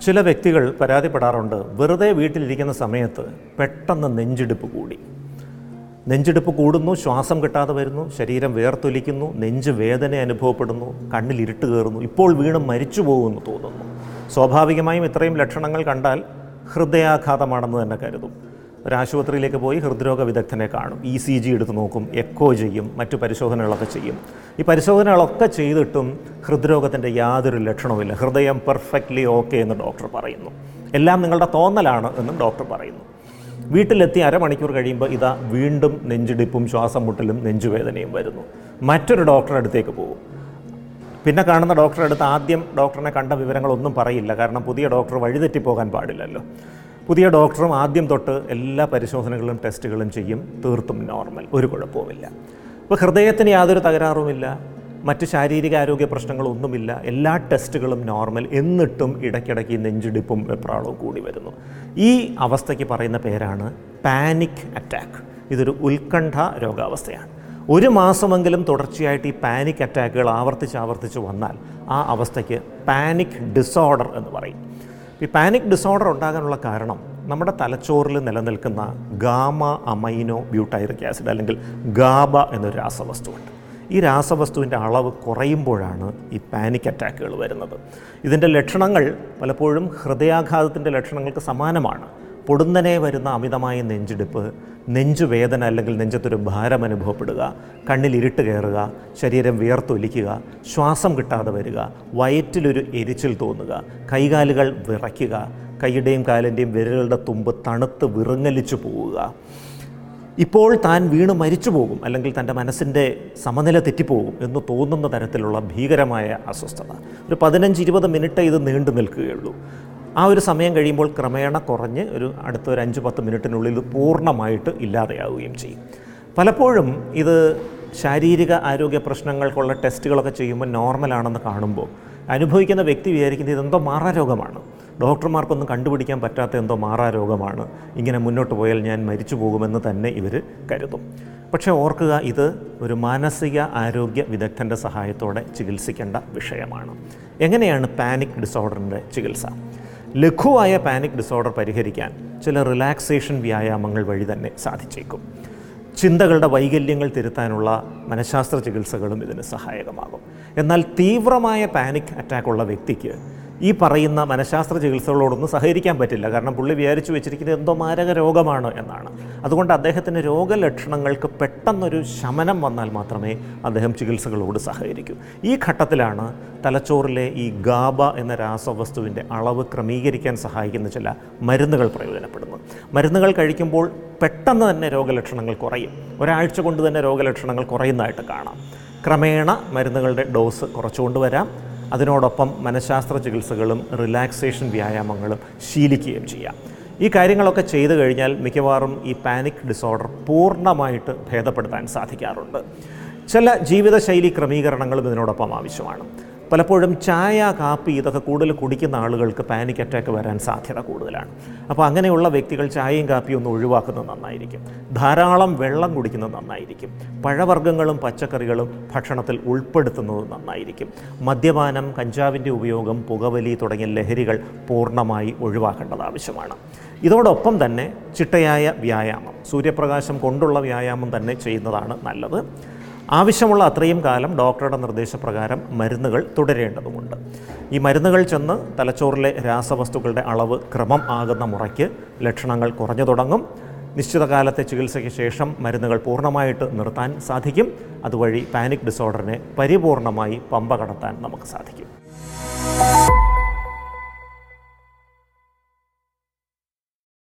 ചില വ്യക്തികൾ പരാതിപ്പെടാറുണ്ട് വെറുതെ വീട്ടിലിരിക്കുന്ന സമയത്ത് പെട്ടെന്ന് നെഞ്ചിടിപ്പ് കൂടി. നെഞ്ചിടിപ്പ് കൂടുന്നു ശ്വാസം കിട്ടാതെ വരുന്നു ശരീരം വേർത്തൊലിക്കുന്നു നെഞ്ച് വേദന അനുഭവപ്പെടുന്നു കണ്ണിൽ ഇരുട്ട് കയറുന്നു ഇപ്പോൾ വീണ് മരിച്ചു പോകുമെന്ന് തോന്നുന്നു. സ്വാഭാവികമായും ഇത്രയും ലക്ഷണങ്ങൾ കണ്ടാൽ ഹൃദയാഘാതമാണെന്ന് തന്നെ കരുതും. ഒരു ആശുപത്രിയിലേക്ക് പോയി ഹൃദ്രോഗ വിദഗ്ധനെ കാണും. ഇ സി ജി എടുത്ത് നോക്കും എക്കോ ചെയ്യും മറ്റു പരിശോധനകളൊക്കെ ചെയ്യും. ഈ പരിശോധനകളൊക്കെ ചെയ്തിട്ടും ഹൃദ്രോഗത്തിന്റെ യാതൊരു ലക്ഷണവുമില്ല. ഹൃദയം പെർഫെക്റ്റ്ലി ഓക്കെ എന്ന് ഡോക്ടർ പറയുന്നു. എല്ലാം നിങ്ങളുടെ തോന്നലാണ് എന്നും ഡോക്ടർ പറയുന്നു. വീട്ടിലെത്തി അരമണിക്കൂർ കഴിയുമ്പോൾ ഇതാ വീണ്ടും നെഞ്ചിടിപ്പും ശ്വാസം മുട്ടലും നെഞ്ചുവേദനയും വരുന്നു. മറ്റൊരു ഡോക്ടറുടെ അടുത്തേക്ക് പോകും. പിന്നെ കാണുന്ന ഡോക്ടറെ അടുത്ത് ആദ്യം ഡോക്ടറിനെ കണ്ട വിവരങ്ങളൊന്നും പറയില്ല. കാരണം പുതിയ ഡോക്ടർ വഴിതെറ്റിപ്പോകാൻ പാടില്ലല്ലോ. പുതിയ ഡോക്ടറും ആദ്യം തൊട്ട് എല്ലാ പരിശോധനകളും ടെസ്റ്റുകളും ചെയ്യും. തീർത്തും നോർമൽ. ഒരു കുഴപ്പവുമില്ല. അപ്പോൾ ഹൃദയത്തിന് യാതൊരു തകരാറുമില്ല. മറ്റ് ശാരീരിക ആരോഗ്യ പ്രശ്നങ്ങളൊന്നുമില്ല. എല്ലാ ടെസ്റ്റുകളും നോർമൽ. എന്നിട്ടും ഇടയ്ക്കിടയ്ക്ക് നെഞ്ചിടിപ്പും വെപ്രാളവും കൂടി വരുന്നു. ഈ അവസ്ഥയ്ക്ക് പറയുന്ന പേരാണ് പാനിക് അറ്റാക്ക്. ഇതൊരു ഉത്കണ്ഠ രോഗാവസ്ഥയാണ്. ഒരു മാസമെങ്കിലും തുടർച്ചയായിട്ട് ഈ പാനിക് അറ്റാക്കുകൾ ആവർത്തിച്ച് ആവർത്തിച്ച് വന്നാൽ ആ അവസ്ഥയ്ക്ക് പാനിക് ഡിസോർഡർ എന്ന് പറയും. ഈ പാനിക് ഡിസോർഡർ ഉണ്ടാകാനുള്ള കാരണം നമ്മുടെ തലച്ചോറിൽ നിലനിൽക്കുന്ന ഗാമ അമൈനോ ബ്യൂട്ടൈറിക് ആസിഡ് അല്ലെങ്കിൽ ഗാബ എന്നൊരു രാസവസ്തുവുണ്ട്. ഈ രാസവസ്തുവിന്റെ അളവ് കുറയുമ്പോഴാണ് ഈ പാനിക് അറ്റാക്കുകൾ വരുന്നത്. ഇതിന്റെ ലക്ഷണങ്ങൾ പലപ്പോഴും ഹൃദയാഘാതത്തിന്റെ ലക്ഷണങ്ങൾക്ക് സമാനമാണ്. പൊടുന്നനെ വരുന്ന അമിതമായ നെഞ്ചിടിപ്പ് നെഞ്ചുവേദന അല്ലെങ്കിൽ നെഞ്ചത്തൊരു ഭാരം അനുഭവപ്പെടുക കണ്ണിൽ ഇരുട്ട് കയറുക ശരീരം വിയർത്തൊലിക്കുക ശ്വാസം കിട്ടാതെ വരിക വയറ്റിലൊരു എരിച്ചിൽ തോന്നുക കൈകാലുകൾ വിറയ്ക്കുക കൈയുടെയും കാലിന്റെയും വിരലുകളുടെ തുമ്പ് തണുത്ത് വിറങ്ങലിച്ചു പോവുക. ഇപ്പോൾ താൻ വീണ് മരിച്ചു പോകും അല്ലെങ്കിൽ തന്റെ മനസ്സിന്റെ സമനില തെറ്റിപ്പോകും എന്ന് തോന്നുന്ന തരത്തിലുള്ള ഭീകരമായ അസ്വസ്ഥത. ഒരു പതിനഞ്ച് ഇരുപത് മിനിറ്റ് ഇത് നീണ്ടു നിൽക്കുകയുള്ളൂ. ആ ഒരു സമയം കഴിയുമ്പോൾ ക്രമേണ കുറഞ്ഞ് ഒരു അടുത്ത ഒരു അഞ്ച് പത്ത് മിനിറ്റിനുള്ളിൽ പൂർണമായിട്ട് ഇല്ലാതെയാവുകയും ചെയ്യും. പലപ്പോഴും ഇത് ശാരീരിക ആരോഗ്യ പ്രശ്നങ്ങൾക്കുള്ള ടെസ്റ്റുകളൊക്കെ ചെയ്യുമ്പോൾ നോർമലാണെന്ന് കാണുമ്പോൾ അനുഭവിക്കുന്ന വ്യക്തി വിചാരിക്കുന്നത് ഇതെന്തോ മാറാരോഗമാണ് ഡോക്ടർമാർക്കൊന്നും കണ്ടുപിടിക്കാൻ പറ്റാത്ത എന്തോ മാറാരോഗമാണ് ഇങ്ങനെ മുന്നോട്ട് പോയാൽ ഞാൻ മരിച്ചു പോകുമെന്ന് തന്നെ ഇവർ കരുതും. പക്ഷേ ഓർക്കുക ഇത് ഒരു മാനസിക ആരോഗ്യ വിദഗ്ധന്റെ സഹായത്തോടെ ചികിത്സിക്കേണ്ട വിഷയമാണ്. എങ്ങനെയാണ് പാനിക് ഡിസോർഡറിന്റെ ചികിത്സ? ലഘുവായ പാനിക് ഡിസോർഡർ പരിഹരിക്കാൻ ചില റിലാക്സേഷൻ വ്യായാമങ്ങൾ വഴി തന്നെ സാധിച്ചേക്കും. ചിന്തകളുടെ വൈകല്യങ്ങൾ തിരുത്താനുള്ള മനഃശാസ്ത്ര ചികിത്സകളും ഇതിന് സഹായകമാകും. എന്നാൽ തീവ്രമായ പാനിക് അറ്റാക്കുള്ള വ്യക്തിക്ക് ഈ പറയുന്ന മനഃശാസ്ത്ര ചികിത്സകളോടൊന്നും സഹകരിക്കാൻ പറ്റില്ല. കാരണം പുള്ളി വിചാരിച്ചു വെച്ചിരിക്കുന്നത് എന്തോ മാരക രോഗമാണ് എന്നാണ്. അതുകൊണ്ട് അദ്ദേഹത്തിന്റെ രോഗലക്ഷണങ്ങൾക്ക് പെട്ടെന്നൊരു ശമനം വന്നാൽ മാത്രമേ അദ്ദേഹം ചികിത്സകളോട് സഹകരിക്കൂ. ഈ ഘട്ടത്തിലാണ് തലച്ചോറിലെ ഈ ഗാബ എന്ന രാസവസ്തുവിന്റെ അളവ് ക്രമീകരിക്കാൻ സഹായിക്കുന്ന ചില മരുന്നുകൾ പ്രയോജനപ്പെടുന്നു മരുന്നുകൾ കഴിക്കുമ്പോൾ പെട്ടെന്ന് തന്നെ രോഗലക്ഷണങ്ങൾ കുറയും. ഒരാഴ്ച കൊണ്ട് തന്നെ രോഗലക്ഷണങ്ങൾ കുറയുന്നതായിട്ട് കാണാം. ക്രമേണ മരുന്നുകളുടെ ഡോസ് കുറച്ചുകൊണ്ട് വരാം. അതിനോടൊപ്പം മനഃശാസ്ത്ര ചികിത്സകളും റിലാക്സേഷൻ വ്യായാമങ്ങളും ശീലിക്കുകയും ചെയ്യാം. ഈ കാര്യങ്ങളൊക്കെ ചെയ്തു കഴിഞ്ഞാൽ മിക്കവാറും ഈ പാനിക് ഡിസോർഡർ പൂർണമായിട്ട് ഭേദപ്പെടുത്താൻ സാധിക്കാറുണ്ട്. ചില ജീവിതശൈലി ക്രമീകരണങ്ങളും ഇതിനോടൊപ്പം ആവശ്യമാണ്. പലപ്പോഴും ചായ കാപ്പി ഇതൊക്കെ കൂടുതൽ കുടിക്കുന്ന ആളുകൾക്ക് പാനിക് അറ്റാക്ക് വരാൻ സാധ്യത കൂടുതലാണ്. അപ്പോൾ അങ്ങനെയുള്ള വ്യക്തികൾ ചായയും കാപ്പിയും ഒന്ന് ഒഴിവാക്കുന്നത് നന്നായിരിക്കും. ധാരാളം വെള്ളം കുടിക്കുന്നത് നന്നായിരിക്കും. പഴവർഗങ്ങളും പച്ചക്കറികളും ഭക്ഷണത്തിൽ ഉൾപ്പെടുത്തുന്നത് നന്നായിരിക്കും. മദ്യപാനം കഞ്ചാവിന്റെ ഉപയോഗം പുകവലി തുടങ്ങിയ ലഹരികൾ പൂർണമായി ഒഴിവാക്കേണ്ടത് ആവശ്യമാണ്. ഇതോടൊപ്പം തന്നെ ചിട്ടയായ വ്യായാമം സൂര്യപ്രകാശം കൊണ്ടുള്ള വ്യായാമം തന്നെ ചെയ്യുന്നതാണ് നല്ലത്. ആവശ്യമുള്ള അത്രയും കാലം ഡോക്ടറുടെ നിർദ്ദേശപ്രകാരം മരുന്നുകൾ തുടരേണ്ടതുമുണ്ട് ഈ മരുന്നുകൾ ചെന്ന് തലച്ചോറിലെ രാസവസ്തുക്കളുടെ അളവ് ക്രമം ആകുന്ന മുറയ്ക്ക് ലക്ഷണങ്ങൾ കുറഞ്ഞു തുടങ്ങും. നിശ്ചിത കാലത്തെ ചികിത്സയ്ക്ക് ശേഷം മരുന്നുകൾ പൂർണമായിട്ട് നിർത്താൻ സാധിക്കും. അതുവഴി പാനിക് ഡിസോർഡറിനെ പരിപൂർണമായി പമ്പ കടത്താൻ നമുക്ക് സാധിക്കും.